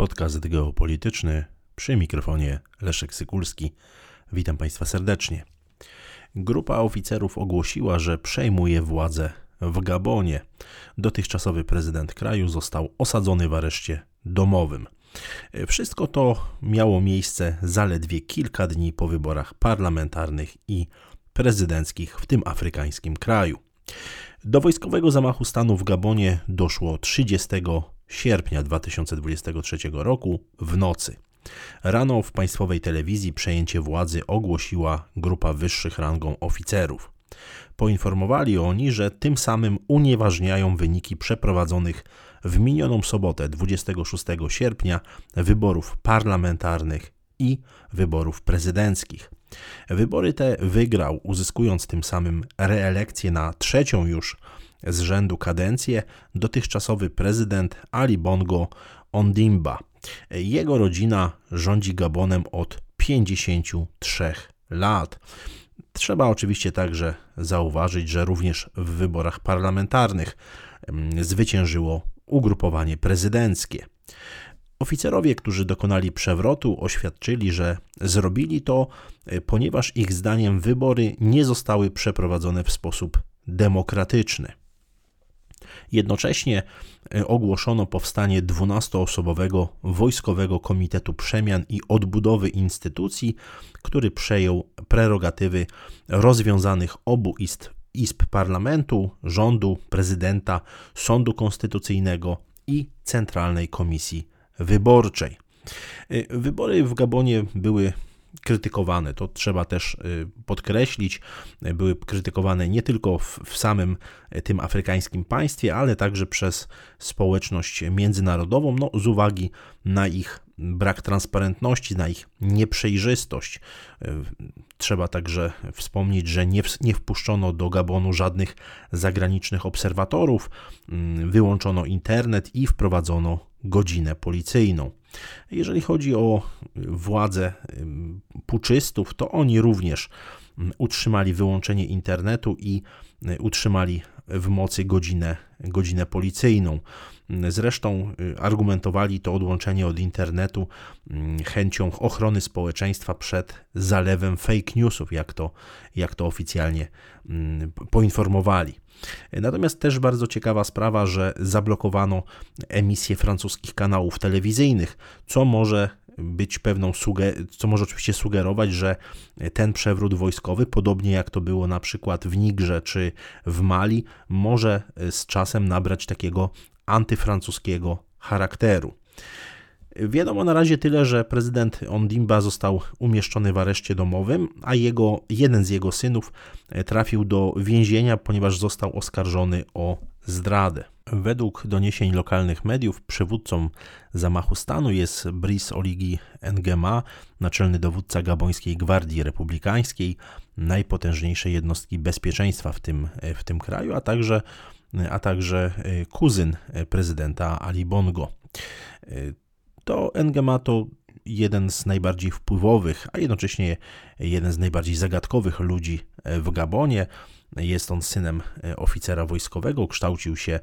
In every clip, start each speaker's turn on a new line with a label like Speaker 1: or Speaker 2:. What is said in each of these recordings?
Speaker 1: Podcast geopolityczny przy mikrofonie Leszek Sykulski. Witam Państwa serdecznie. Grupa oficerów ogłosiła, że przejmuje władzę w Gabonie. Dotychczasowy prezydent kraju został osadzony w areszcie domowym. Wszystko to miało miejsce zaledwie kilka dni po wyborach parlamentarnych i prezydenckich w tym afrykańskim kraju. Do wojskowego zamachu stanu w Gabonie doszło 30 sierpnia 2023 roku w nocy. Rano w państwowej telewizji przejęcie władzy ogłosiła grupa wyższych rangą oficerów. Poinformowali oni, że tym samym unieważniają wyniki przeprowadzonych w minioną sobotę 26 sierpnia wyborów parlamentarnych i wyborów prezydenckich. Wybory te wygrał, uzyskując tym samym reelekcję na trzecią już z rzędu kadencję dotychczasowy prezydent Ali Bongo Ondimba. Jego rodzina rządzi Gabonem od 53 lat. Trzeba oczywiście także zauważyć, że również w wyborach parlamentarnych mm, zwyciężyło ugrupowanie prezydenckie. Oficerowie, którzy dokonali przewrotu, oświadczyli, że zrobili to, e, ponieważ ich zdaniem wybory nie zostały przeprowadzone w sposób demokratyczny. Jednocześnie e, ogłoszono powstanie 12-osobowego Wojskowego Komitetu Przemian i Odbudowy Instytucji, który przejął prerogatywy rozwiązanych obu izb, izb parlamentu, rządu, prezydenta, sądu konstytucyjnego i Centralnej Komisji Wyborczej. E, wybory w Gabonie były krytykowane. To trzeba też y, podkreślić. Były krytykowane nie tylko w, w, samym y, tym afrykańskim państwie, ale także przez społeczność międzynarodową, no, z uwagi na ich brak transparentności, na ich nieprzejrzystość. Y, trzeba także wspomnieć, że nie, nie wpuszczono do Gabonu żadnych zagranicznych obserwatorów, mm, wyłączono internet i wprowadzono godzinę policyjną. Jeżeli chodzi o władzę puczystów, to oni również utrzymali wyłączenie internetu i utrzymali w mocy godzinę, godzinę policyjną. Zresztą argumentowali to odłączenie od internetu chęcią ochrony społeczeństwa przed zalewem fake newsów, jak to, jak to oficjalnie poinformowali. Natomiast też bardzo ciekawa sprawa, że zablokowano emisję francuskich kanałów telewizyjnych, co może być pewną co może oczywiście sugerować, że ten przewrót wojskowy, podobnie jak to było na przykład w Nigrze czy w Mali, może z czasem nabrać takiego antyfrancuskiego charakteru. Wiadomo na razie tyle, że prezydent Ondimba został umieszczony w areszcie domowym, a jego, jeden z jego synów e, trafił do więzienia, ponieważ został oskarżony o zdradę. Według doniesień lokalnych mediów przywódcą zamachu stanu jest Brice Oligi Ngema, naczelny dowódca gabońskiej Gwardii Republikańskiej, najpotężniejszej jednostki bezpieczeństwa w tym, e, w tym kraju, a także, a także e, kuzyn prezydenta Ali Bongo to Engema to jeden z najbardziej wpływowych, a jednocześnie jeden z najbardziej zagadkowych ludzi w Gabonie. Jest on synem oficera wojskowego, kształcił się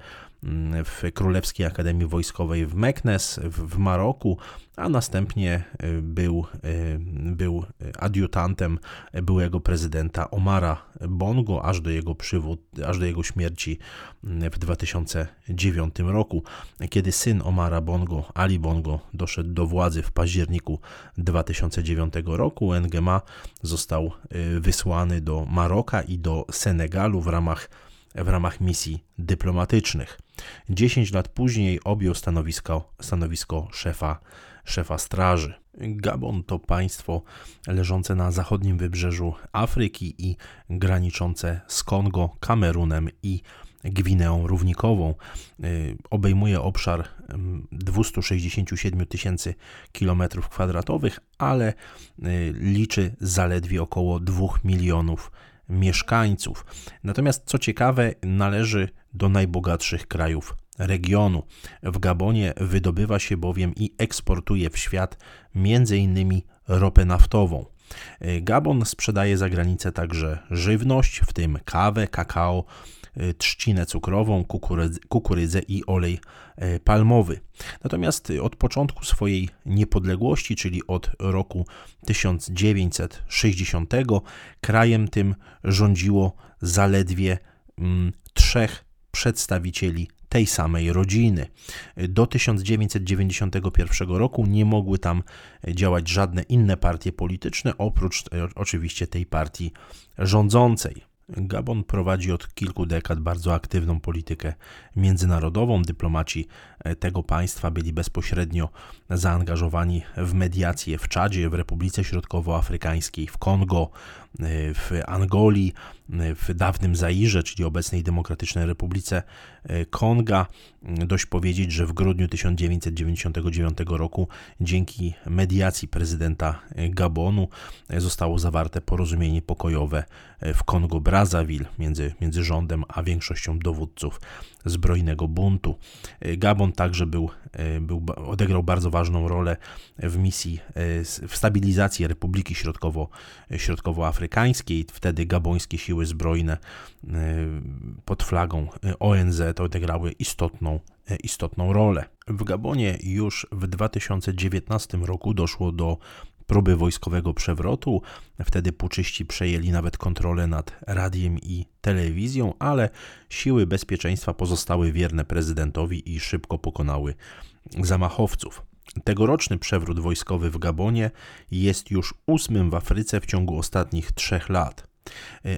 Speaker 1: w Królewskiej Akademii Wojskowej w Meknes w Maroku, a następnie y, był, y, był adiutantem byłego prezydenta Omara Bongo aż do jego przywód, aż do jego śmierci mm, w 2009 roku, kiedy syn Omara Bongo, Ali Bongo, doszedł do władzy w październiku 2009 roku. Ngema został y, wysłany do Maroka i do Senegalu w ramach w ramach misji dyplomatycznych. 10 lat później objął stanowisko, stanowisko szefa szefa straży. Gabon to państwo leżące na zachodnim wybrzeżu Afryki i graniczące z Kongo, Kamerunem i Gwineą Równikową. Y, obejmuje obszar 267 tysięcy kilometrów kwadratowych, ale y, liczy zaledwie około 2 milionów mieszkańców. Natomiast co ciekawe, należy do najbogatszych krajów regionu. W Gabonie wydobywa się bowiem i eksportuje w świat m.in. ropę naftową. Gabon sprzedaje za granicę także żywność, w tym kawę, kakao, trzcinę cukrową, kukurydzę, kukurydzę i olej palmowy. Natomiast od początku swojej niepodległości, czyli od roku 1960, krajem tym rządziło zaledwie mm, trzech przedstawicieli tej samej rodziny. Do 1991 roku nie mogły tam działać żadne inne partie polityczne, oprócz oczywiście tej partii rządzącej. Gabon prowadzi od kilku dekad bardzo aktywną politykę międzynarodową. Dyplomaci e, tego państwa byli bezpośrednio zaangażowani w mediacje w Czadzie, w Republice Środkowoafrykańskiej, w Kongo, e, w Angolii, e, w dawnym Zairze, czyli obecnej Demokratycznej Republice Konga. Dość powiedzieć, że w grudniu 1999 roku dzięki mediacji prezydenta Gabonu zostało zawarte porozumienie pokojowe w Kongo-Brazzaville między, między rządem a większością dowódców zbrojnego buntu. Gabon także był, był, odegrał bardzo ważną rolę w misji w stabilizacji Republiki Środkowo, Środkowoafrykańskiej. Wtedy gabońskie siły zbrojne pod flagą ONZ odegrały istotną istotną rolę. W Gabonie już w 2019 roku doszło do próby wojskowego przewrotu. Wtedy puczyści przejęli nawet kontrolę nad radiem i telewizją, ale siły bezpieczeństwa pozostały wierne prezydentowi i szybko pokonały zamachowców. Tegoroczny przewrót wojskowy w Gabonie jest już ósmym w Afryce w ciągu ostatnich trzech lat.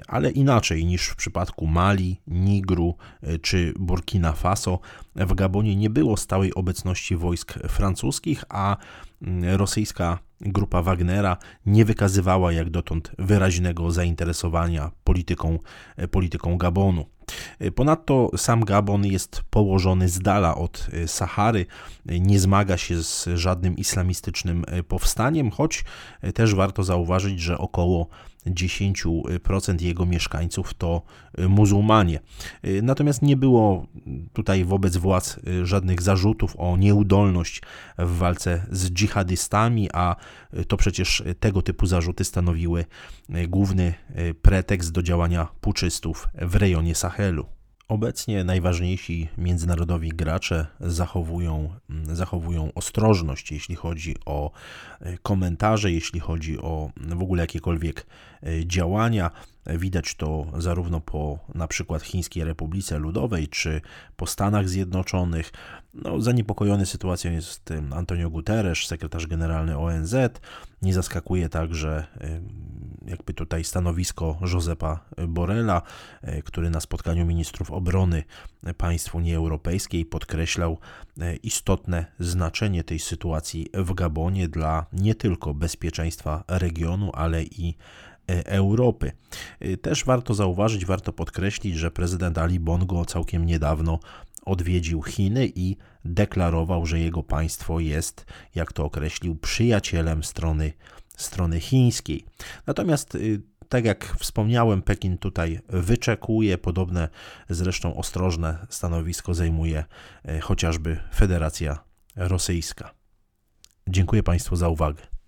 Speaker 1: Ale inaczej niż w przypadku Mali, Nigru czy Burkina Faso, w Gabonie nie było stałej obecności wojsk francuskich, a rosyjska grupa Wagnera nie wykazywała jak dotąd wyraźnego zainteresowania polityką, polityką Gabonu. Ponadto sam Gabon jest położony z dala od Sahary, nie zmaga się z żadnym islamistycznym powstaniem, choć też warto zauważyć, że około 10% jego mieszkańców to muzułmanie. Natomiast nie było tutaj wobec władz żadnych zarzutów o nieudolność w walce z dżihadystami, a to przecież tego typu zarzuty stanowiły główny pretekst do działania puczystów w rejonie Sahelu. Obecnie najważniejsi międzynarodowi gracze zachowują, zachowują ostrożność, jeśli chodzi o e, komentarze, jeśli chodzi o w ogóle jakiekolwiek e, działania. Widać to zarówno po na przykład Chińskiej Republice Ludowej, czy po Stanach Zjednoczonych. No, zaniepokojony sytuacją jest Antonio Guterres, sekretarz generalny ONZ. Nie zaskakuje także jakby tutaj stanowisko Josepa Borela, e, który na spotkaniu ministrów obrony państw Unii Europejskiej podkreślał e, istotne znaczenie tej sytuacji w Gabonie dla nie tylko bezpieczeństwa regionu, ale i e, Europy. Też warto zauważyć, warto podkreślić, że prezydent Ali Bongo całkiem niedawno odwiedził Chiny i deklarował, że jego państwo jest, jak to określił, przyjacielem strony strony chińskiej. Natomiast y, tak jak wspomniałem, Pekin tutaj wyczekuje, podobne zresztą ostrożne stanowisko zajmuje y, chociażby Federacja Rosyjska. Dziękuję Państwu za uwagę.